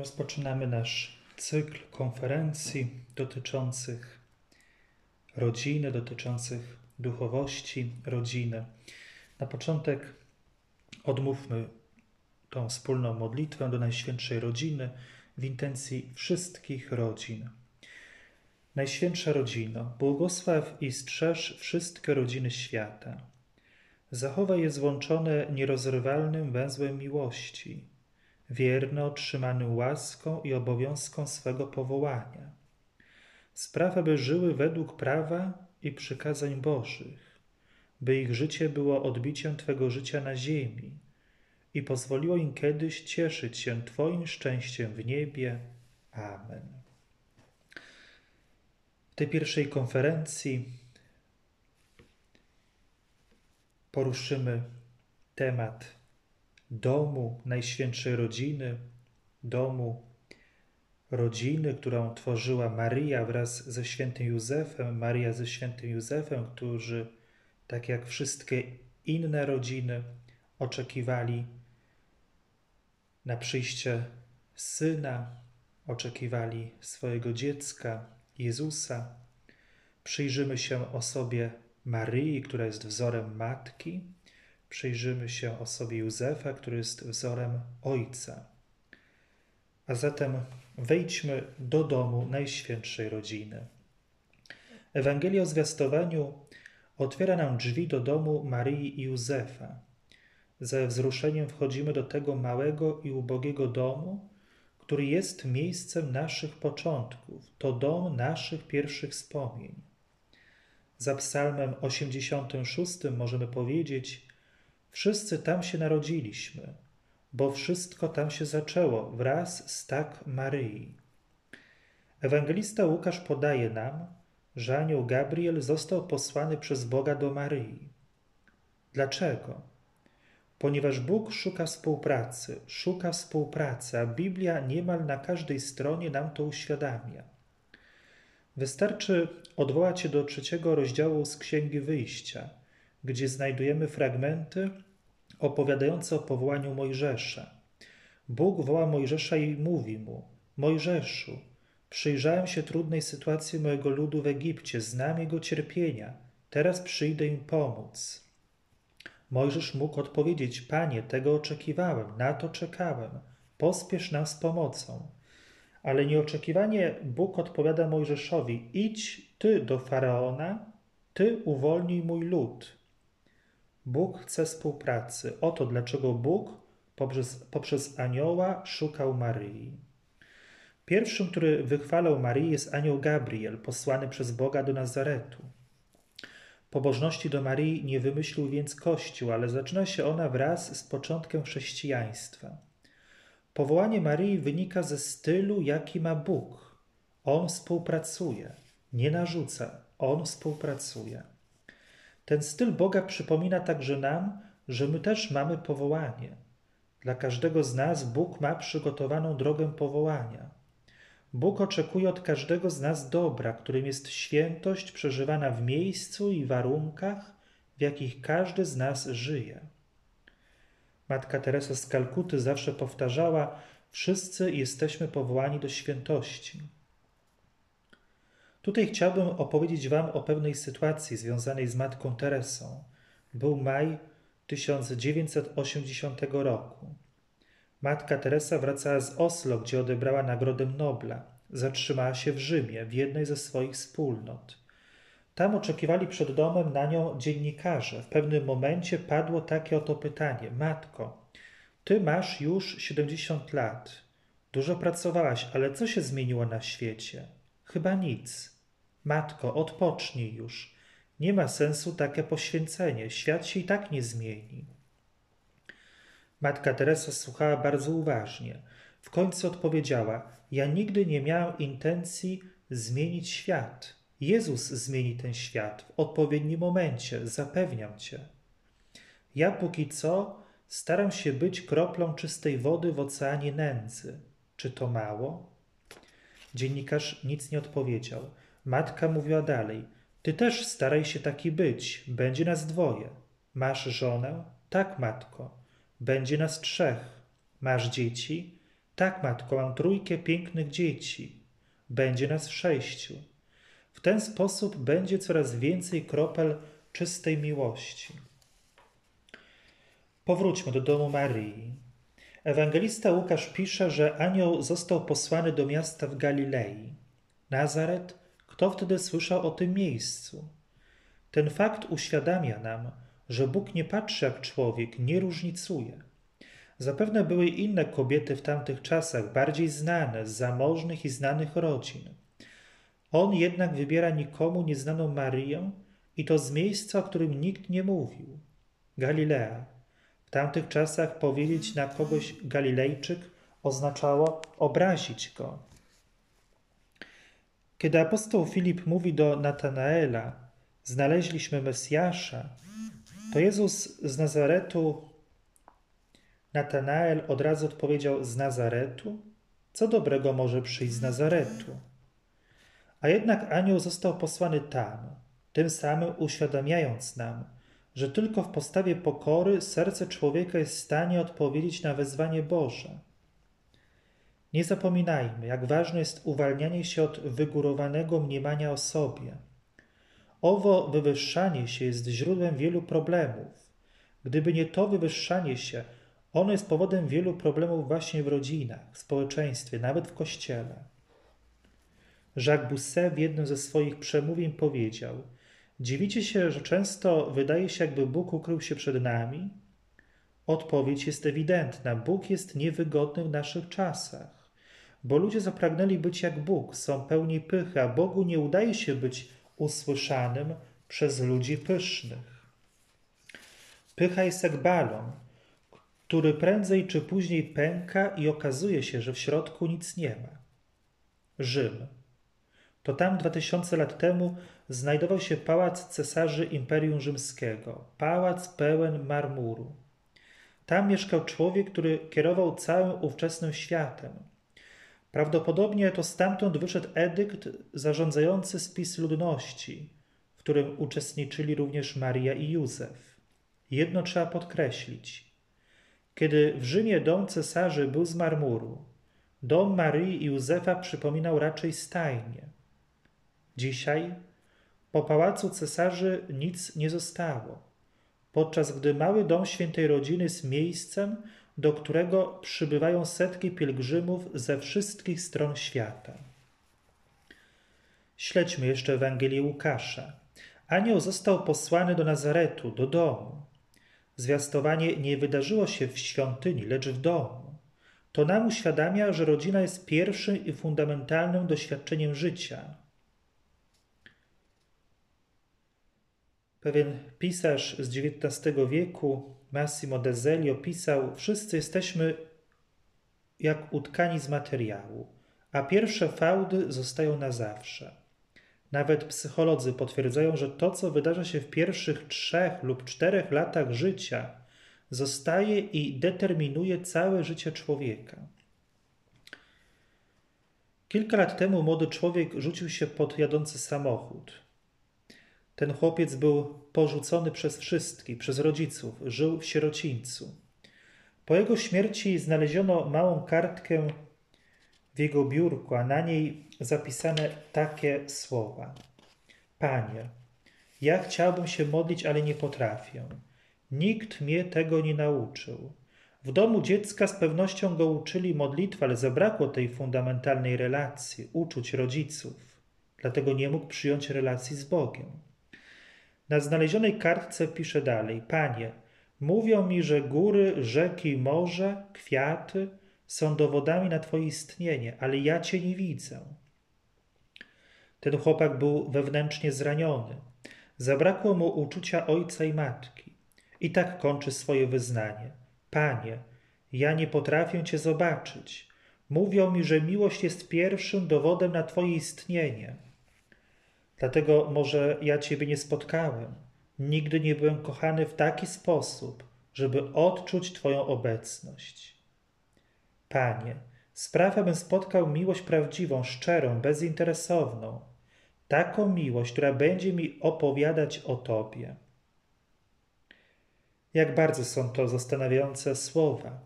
Rozpoczynamy nasz cykl konferencji dotyczących rodziny, dotyczących duchowości rodziny. Na początek odmówmy tą wspólną modlitwę do Najświętszej Rodziny w intencji wszystkich rodzin. Najświętsza Rodzino, błogosław i strzeż wszystkie rodziny świata. Zachowaj je złączone nierozrywalnym węzłem miłości, wierne otrzymanym łaską i obowiązkom swego powołania. Spraw, aby żyły według prawa i przykazań Bożych, by ich życie było odbiciem Twego życia na ziemi i pozwoliło im kiedyś cieszyć się Twoim szczęściem w niebie. Amen. W tej pierwszej konferencji poruszymy temat domu Najświętszej Rodziny, domu rodziny, którą tworzyła Maria wraz ze świętym Józefem, Maria ze świętym Józefem, którzy, tak jak wszystkie inne rodziny, oczekiwali na przyjście syna, oczekiwali swojego dziecka, Jezusa. Przyjrzymy się osobie Maryi, która jest wzorem matki, przyjrzymy się osobie Józefa, który jest wzorem ojca. A zatem wejdźmy do domu Najświętszej Rodziny. Ewangelia o zwiastowaniu otwiera nam drzwi do domu Maryi i Józefa. Ze wzruszeniem wchodzimy do tego małego i ubogiego domu, który jest miejscem naszych początków. To dom naszych pierwszych wspomnień. Za psalmem 86 możemy powiedzieć: Wszyscy tam się narodziliśmy bo wszystko tam się zaczęło wraz z tak Maryi. Ewangelista Łukasz podaje nam, że anioł Gabriel został posłany przez Boga do Maryi. Dlaczego? Ponieważ Bóg szuka współpracy, szuka współpracy, a Biblia niemal na każdej stronie nam to uświadamia. Wystarczy odwołać się do trzeciego rozdziału z Księgi Wyjścia, gdzie znajdujemy fragmenty, opowiadający o powołaniu Mojżesza. Bóg woła Mojżesza i mówi mu: Mojżeszu, przyjrzałem się trudnej sytuacji mojego ludu w Egipcie, znam jego cierpienia, teraz przyjdę im pomóc. Mojżesz mógł odpowiedzieć: Panie, tego oczekiwałem, na to czekałem, pospiesz nam z pomocą. Ale nieoczekiwanie Bóg odpowiada Mojżeszowi: Idź ty do faraona, ty uwolnij mój lud. Bóg chce współpracy. Oto dlaczego Bóg poprzez, poprzez anioła szukał Maryi. Pierwszym, który wychwalał Maryi, jest anioł Gabriel, posłany przez Boga do Nazaretu. Pobożności do Maryi nie wymyślił więc Kościół, ale zaczyna się ona wraz z początkiem chrześcijaństwa. Powołanie Maryi wynika ze stylu, jaki ma Bóg. On współpracuje, nie narzuca, on współpracuje. Ten styl Boga przypomina także nam, że my też mamy powołanie. Dla każdego z nas Bóg ma przygotowaną drogę powołania. Bóg oczekuje od każdego z nas dobra, którym jest świętość przeżywana w miejscu i warunkach, w jakich każdy z nas żyje. Matka Teresa z Kalkuty zawsze powtarzała: Wszyscy jesteśmy powołani do świętości. Tutaj chciałbym opowiedzieć Wam o pewnej sytuacji związanej z Matką Teresą. Był maj 1980 roku. Matka Teresa wracała z Oslo, gdzie odebrała Nagrodę Nobla. Zatrzymała się w Rzymie, w jednej ze swoich wspólnot. Tam oczekiwali przed domem na nią dziennikarze. W pewnym momencie padło takie oto pytanie: Matko, ty masz już 70 lat. Dużo pracowałaś, ale co się zmieniło na świecie? Chyba nic. Matko, odpocznij już. Nie ma sensu takie poświęcenie. Świat się i tak nie zmieni. Matka Teresa słuchała bardzo uważnie. W końcu odpowiedziała: Ja nigdy nie miałam intencji zmienić świat. Jezus zmieni ten świat w odpowiednim momencie, zapewniam cię. Ja póki co staram się być kroplą czystej wody w oceanie nędzy. Czy to mało? Dziennikarz nic nie odpowiedział. Matka mówiła dalej: Ty też staraj się taki być, będzie nas dwoje. Masz żonę? Tak, matko. Będzie nas trzech. Masz dzieci? Tak, matko, mam trójkę pięknych dzieci. Będzie nas sześciu. W ten sposób będzie coraz więcej kropel czystej miłości. Powróćmy do domu Marii. Ewangelista Łukasz pisze, że anioł został posłany do miasta w Galilei. Nazaret, kto wtedy słyszał o tym miejscu? Ten fakt uświadamia nam, że Bóg nie patrzy jak człowiek, nie różnicuje. Zapewne były inne kobiety w tamtych czasach, bardziej znane, z zamożnych i znanych rodzin. On jednak wybiera nikomu nieznaną Marię i to z miejsca, o którym nikt nie mówił. Galilea. W tamtych czasach powiedzieć na kogoś Galilejczyk oznaczało obrazić go. Kiedy apostoł Filip mówi do Natanaela, znaleźliśmy Mesjasza, to Jezus z Nazaretu, Natanael od razu odpowiedział z Nazaretu? Co dobrego może przyjść z Nazaretu? A jednak anioł został posłany tam, tym samym uświadamiając nam, że tylko w postawie pokory serce człowieka jest w stanie odpowiedzieć na wezwanie Boże. Nie zapominajmy, jak ważne jest uwalnianie się od wygórowanego mniemania o sobie. Owo wywyższanie się jest źródłem wielu problemów. Gdyby nie to wywyższanie się, ono jest powodem wielu problemów właśnie w rodzinach, w społeczeństwie, nawet w kościele. Jacques Bousset w jednym ze swoich przemówień powiedział: Dziwicie się, że często wydaje się, jakby Bóg ukrył się przed nami? Odpowiedź jest ewidentna: Bóg jest niewygodny w naszych czasach, bo ludzie zapragnęli być jak Bóg, są pełni pychy, a Bogu nie udaje się być usłyszanym przez ludzi pysznych. Pycha jest jak balon, który prędzej czy później pęka i okazuje się, że w środku nic nie ma. Rzym. To tam dwa tysiące lat temu znajdował się pałac cesarzy Imperium Rzymskiego, pałac pełen marmuru. Tam mieszkał człowiek, który kierował całym ówczesnym światem. Prawdopodobnie to stamtąd wyszedł edykt zarządzający spis ludności, w którym uczestniczyli również Maria i Józef. Jedno trzeba podkreślić. Kiedy w Rzymie dom cesarzy był z marmuru, dom Marii i Józefa przypominał raczej stajnię. Dzisiaj po pałacu cesarzy nic nie zostało, podczas gdy mały dom świętej rodziny jest miejscem, do którego przybywają setki pielgrzymów ze wszystkich stron świata. Śledźmy jeszcze Ewangelię Łukasza. Anioł został posłany do Nazaretu, do domu. Zwiastowanie nie wydarzyło się w świątyni, lecz w domu. To nam uświadamia, że rodzina jest pierwszym i fundamentalnym doświadczeniem życia – Pewien pisarz z XIX wieku, Massimo Dezelli, opisał: Wszyscy jesteśmy jak utkani z materiału, a pierwsze fałdy zostają na zawsze. Nawet psycholodzy potwierdzają, że to, co wydarza się w pierwszych trzech lub czterech latach życia, zostaje i determinuje całe życie człowieka. Kilka lat temu młody człowiek rzucił się pod jadący samochód. Ten chłopiec był porzucony przez wszystkich, przez rodziców, żył w sierocińcu. Po jego śmierci znaleziono małą kartkę w jego biurku, a na niej zapisane takie słowa: Panie, ja chciałbym się modlić, ale nie potrafię. Nikt mnie tego nie nauczył. W domu dziecka z pewnością go uczyli modlitwy, ale zabrakło tej fundamentalnej relacji, uczuć rodziców. Dlatego nie mógł przyjąć relacji z Bogiem. Na znalezionej kartce pisze dalej: Panie, mówią mi, że góry, rzeki, morze, kwiaty są dowodami na Twoje istnienie, ale ja Cię nie widzę. Ten chłopak był wewnętrznie zraniony. Zabrakło mu uczucia ojca i matki. I tak kończy swoje wyznanie: Panie, ja nie potrafię Cię zobaczyć. Mówią mi, że miłość jest pierwszym dowodem na Twoje istnienie. Dlatego może ja Ciebie nie spotkałem. Nigdy nie byłem kochany w taki sposób, żeby odczuć Twoją obecność. Panie, spraw, abym spotkał miłość prawdziwą, szczerą, bezinteresowną, taką miłość, która będzie mi opowiadać o Tobie. Jak bardzo są to zastanawiające słowa.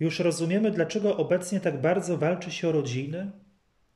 Już rozumiemy, dlaczego obecnie tak bardzo walczy się o rodziny?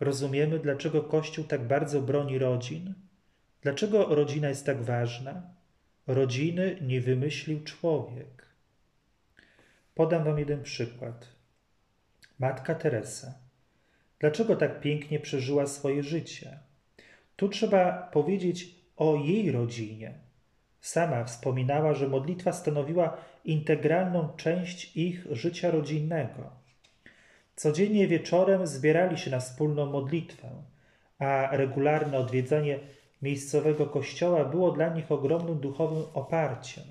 Rozumiemy, dlaczego Kościół tak bardzo broni rodzin? Dlaczego rodzina jest tak ważna? Rodziny nie wymyślił człowiek. Podam Wam jeden przykład. Matka Teresa. Dlaczego tak pięknie przeżyła swoje życie? Tu trzeba powiedzieć o jej rodzinie. Sama wspominała, że modlitwa stanowiła integralną część ich życia rodzinnego. Codziennie wieczorem zbierali się na wspólną modlitwę, a regularne odwiedzanie miejscowego kościoła było dla nich ogromnym duchowym oparciem.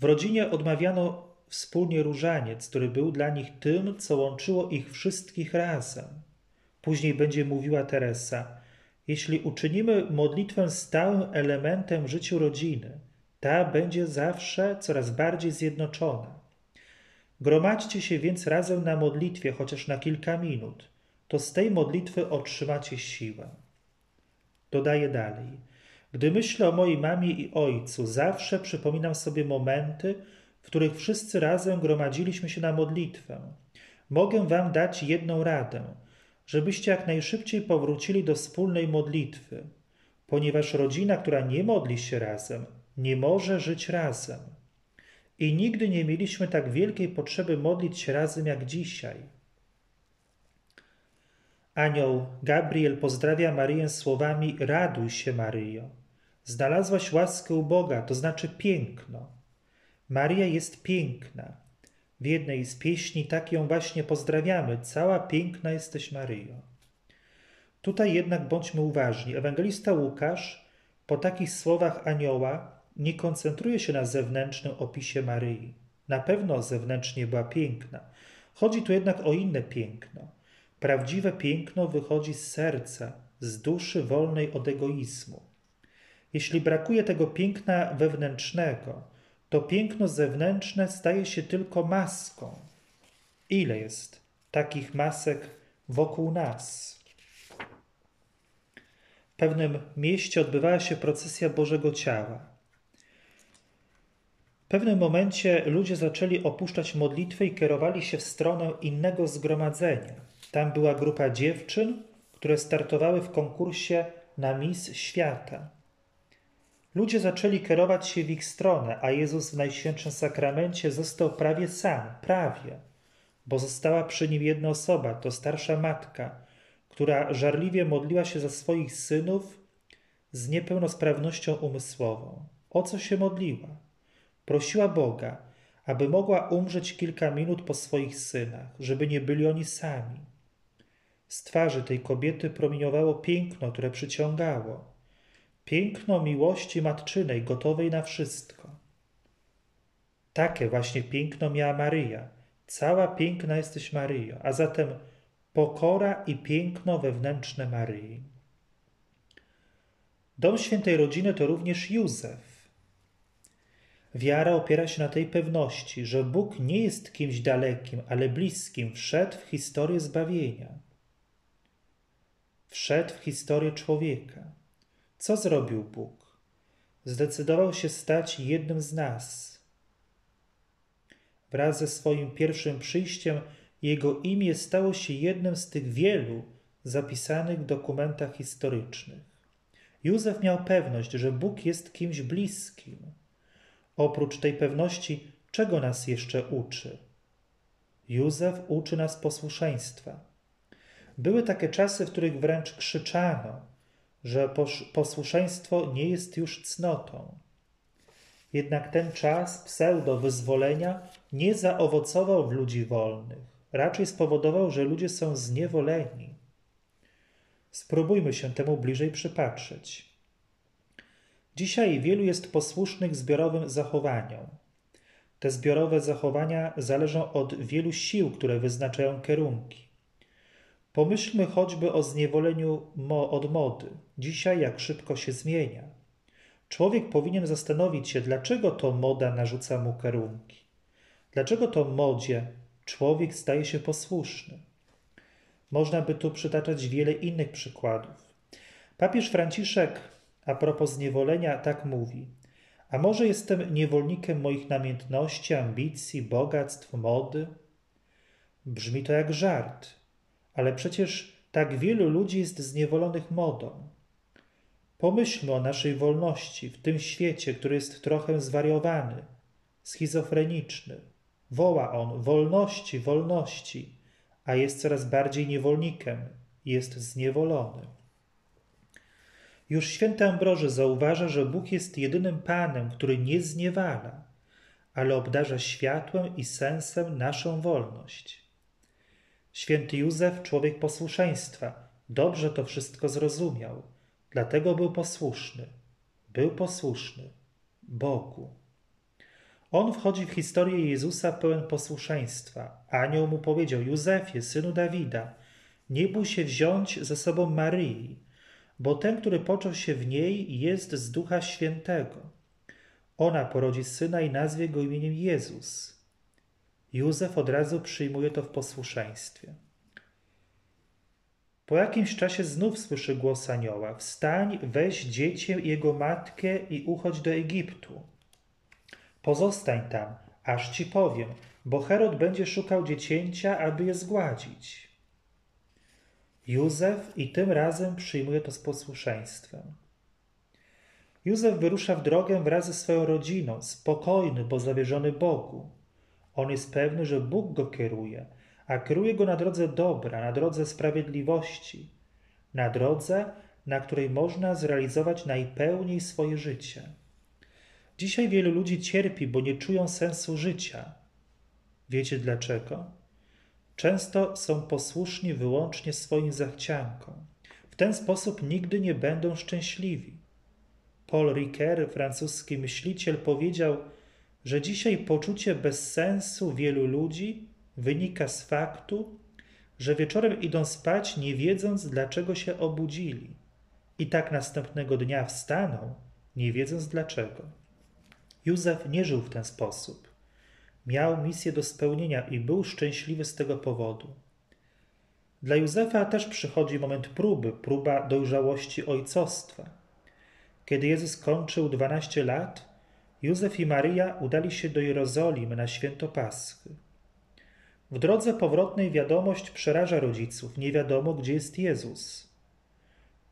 W rodzinie odmawiano wspólnie różaniec, który był dla nich tym, co łączyło ich wszystkich razem. Później będzie mówiła Teresa: Jeśli uczynimy modlitwę stałym elementem w życiu rodziny, ta będzie zawsze coraz bardziej zjednoczona. Gromadźcie się więc razem na modlitwie, chociaż na kilka minut. To z tej modlitwy otrzymacie siłę. Dodaje dalej. Gdy myślę o mojej mamie i ojcu, zawsze przypominam sobie momenty, w których wszyscy razem gromadziliśmy się na modlitwę. Mogę wam dać jedną radę, żebyście jak najszybciej powrócili do wspólnej modlitwy, ponieważ rodzina, która nie modli się razem, nie może żyć razem. I nigdy nie mieliśmy tak wielkiej potrzeby modlić się razem jak dzisiaj. Anioł Gabriel pozdrawia Maryję słowami: Raduj się, Maryjo. Znalazłaś łaskę u Boga, to znaczy piękno. Maria jest piękna. W jednej z pieśni tak ją właśnie pozdrawiamy. Cała piękna jesteś, Maryjo. Tutaj jednak bądźmy uważni. Ewangelista Łukasz po takich słowach anioła nie koncentruje się na zewnętrznym opisie Maryi. Na pewno zewnętrznie była piękna. Chodzi tu jednak o inne piękno. Prawdziwe piękno wychodzi z serca, z duszy wolnej od egoizmu. Jeśli brakuje tego piękna wewnętrznego, to piękno zewnętrzne staje się tylko maską. Ile jest takich masek wokół nas? W pewnym mieście odbywała się procesja Bożego Ciała. Pewnym momencie ludzie zaczęli opuszczać modlitwę i kierowali się w stronę innego zgromadzenia. Tam była grupa dziewczyn, które startowały w konkursie na Miss Świata. Ludzie zaczęli kierować się w ich stronę, a Jezus w Najświętszym Sakramencie został prawie sam, prawie, bo została przy nim jedna osoba, to starsza matka, która żarliwie modliła się za swoich synów z niepełnosprawnością umysłową. O co się modliła? Prosiła Boga, aby mogła umrzeć kilka minut po swoich synach, żeby nie byli oni sami. Z twarzy tej kobiety promieniowało piękno, które przyciągało piękno miłości matczynej, gotowej na wszystko. Takie właśnie piękno miała Maryja. Cała piękna jesteś Maryjo, a zatem pokora i piękno wewnętrzne Maryi. Dom świętej rodziny to również Józef. Wiara opiera się na tej pewności, że Bóg nie jest kimś dalekim, ale bliskim, wszedł w historię zbawienia. Wszedł w historię człowieka. Co zrobił Bóg? Zdecydował się stać jednym z nas. Wraz ze swoim pierwszym przyjściem jego imię stało się jednym z tych wielu zapisanych w dokumentach historycznych. Józef miał pewność, że Bóg jest kimś bliskim. Oprócz tej pewności, czego nas jeszcze uczy? Józef uczy nas posłuszeństwa. Były takie czasy, w których wręcz krzyczano, że posłuszeństwo nie jest już cnotą. Jednak ten czas pseudo-wyzwolenia nie zaowocował w ludzi wolnych, raczej spowodował, że ludzie są zniewoleni. Spróbujmy się temu bliżej przypatrzeć. Dzisiaj wielu jest posłusznych zbiorowym zachowaniom. Te zbiorowe zachowania zależą od wielu sił, które wyznaczają kierunki. Pomyślmy choćby o zniewoleniu mo od mody. Dzisiaj jak szybko się zmienia. Człowiek powinien zastanowić się, dlaczego to moda narzuca mu kierunki. Dlaczego to modzie człowiek staje się posłuszny. Można by tu przytaczać wiele innych przykładów. Papież Franciszek a propos zniewolenia tak mówi: A może jestem niewolnikiem moich namiętności, ambicji, bogactw, mody? Brzmi to jak żart, ale przecież tak wielu ludzi jest zniewolonych modą. Pomyślmy o naszej wolności w tym świecie, który jest trochę zwariowany, schizofreniczny. Woła on wolności, wolności, a jest coraz bardziej niewolnikiem, jest zniewolony. Już święty Ambroży zauważa, że Bóg jest jedynym Panem, który nie zniewala, ale obdarza światłem i sensem naszą wolność. Święty Józef, człowiek posłuszeństwa, dobrze to wszystko zrozumiał, dlatego był posłuszny. Był posłuszny Bogu. On wchodzi w historię Jezusa pełen posłuszeństwa. Anioł mu powiedział: Józefie, synu Dawida, nie bój się wziąć ze sobą Maryi, bo ten, który począł się w niej, jest z Ducha Świętego. Ona porodzi syna i nazwie go imieniem Jezus. Józef od razu przyjmuje to w posłuszeństwie. Po jakimś czasie znów słyszy głos anioła: Wstań, weź dziecię i jego matkę i uchodź do Egiptu. Pozostań tam, aż ci powiem, bo Herod będzie szukał dziecięcia, aby je zgładzić. Józef i tym razem przyjmuje to z posłuszeństwem. Józef wyrusza w drogę wraz ze swoją rodziną, spokojny, bo zawierzony Bogu. On jest pewny, że Bóg go kieruje, a kieruje go na drodze dobra, na drodze sprawiedliwości, na drodze, na której można zrealizować najpełniej swoje życie. Dzisiaj wielu ludzi cierpi, bo nie czują sensu życia. Wiecie dlaczego? Często są posłuszni wyłącznie swoim zachciankom. W ten sposób nigdy nie będą szczęśliwi. Paul Ricoeur, francuski myśliciel, powiedział, że dzisiaj poczucie bezsensu wielu ludzi wynika z faktu, że wieczorem idą spać, nie wiedząc, dlaczego się obudzili, i tak następnego dnia wstaną, nie wiedząc dlaczego. Józef nie żył w ten sposób. Miał misję do spełnienia i był szczęśliwy z tego powodu. Dla Józefa też przychodzi moment próby, próba dojrzałości ojcostwa. Kiedy Jezus kończył 12 lat, Józef i Maryja udali się do Jerozolimy na święto Paschy. W drodze powrotnej wiadomość przeraża rodziców, nie wiadomo, gdzie jest Jezus.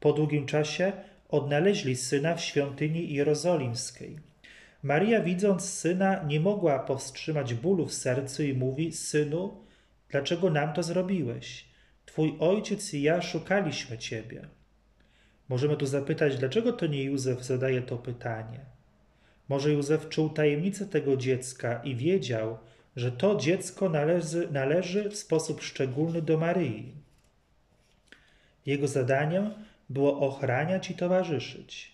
Po długim czasie odnaleźli syna w świątyni jerozolimskiej. Maria, widząc syna, nie mogła powstrzymać bólu w sercu i mówi: Synu, dlaczego nam to zrobiłeś? Twój ojciec i ja szukaliśmy ciebie. Możemy tu zapytać, dlaczego to nie Józef zadaje to pytanie? Może Józef czuł tajemnicę tego dziecka i wiedział, że to dziecko należy, należy w sposób szczególny do Maryi. Jego zadaniem było ochraniać i towarzyszyć.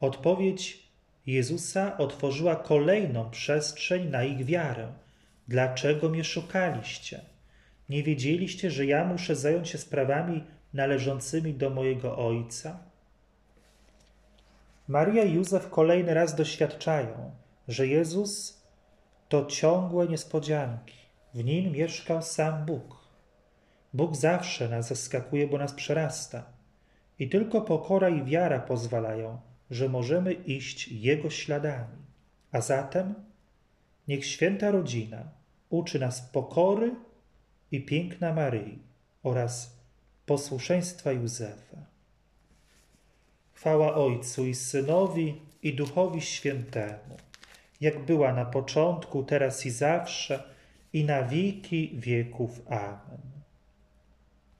Odpowiedź Jezusa otworzyła kolejną przestrzeń na ich wiarę. Dlaczego mnie szukaliście? Nie wiedzieliście, że ja muszę zająć się sprawami należącymi do mojego Ojca? Maria i Józef kolejny raz doświadczają, że Jezus to ciągłe niespodzianki. W nim mieszkał sam Bóg. Bóg zawsze nas zaskakuje, bo nas przerasta. I tylko pokora i wiara pozwalają, że możemy iść Jego śladami. A zatem niech święta rodzina uczy nas pokory i piękna Maryi oraz posłuszeństwa Józefa. Chwała Ojcu i Synowi i Duchowi Świętemu, jak była na początku, teraz i zawsze, i na wieki wieków. Amen.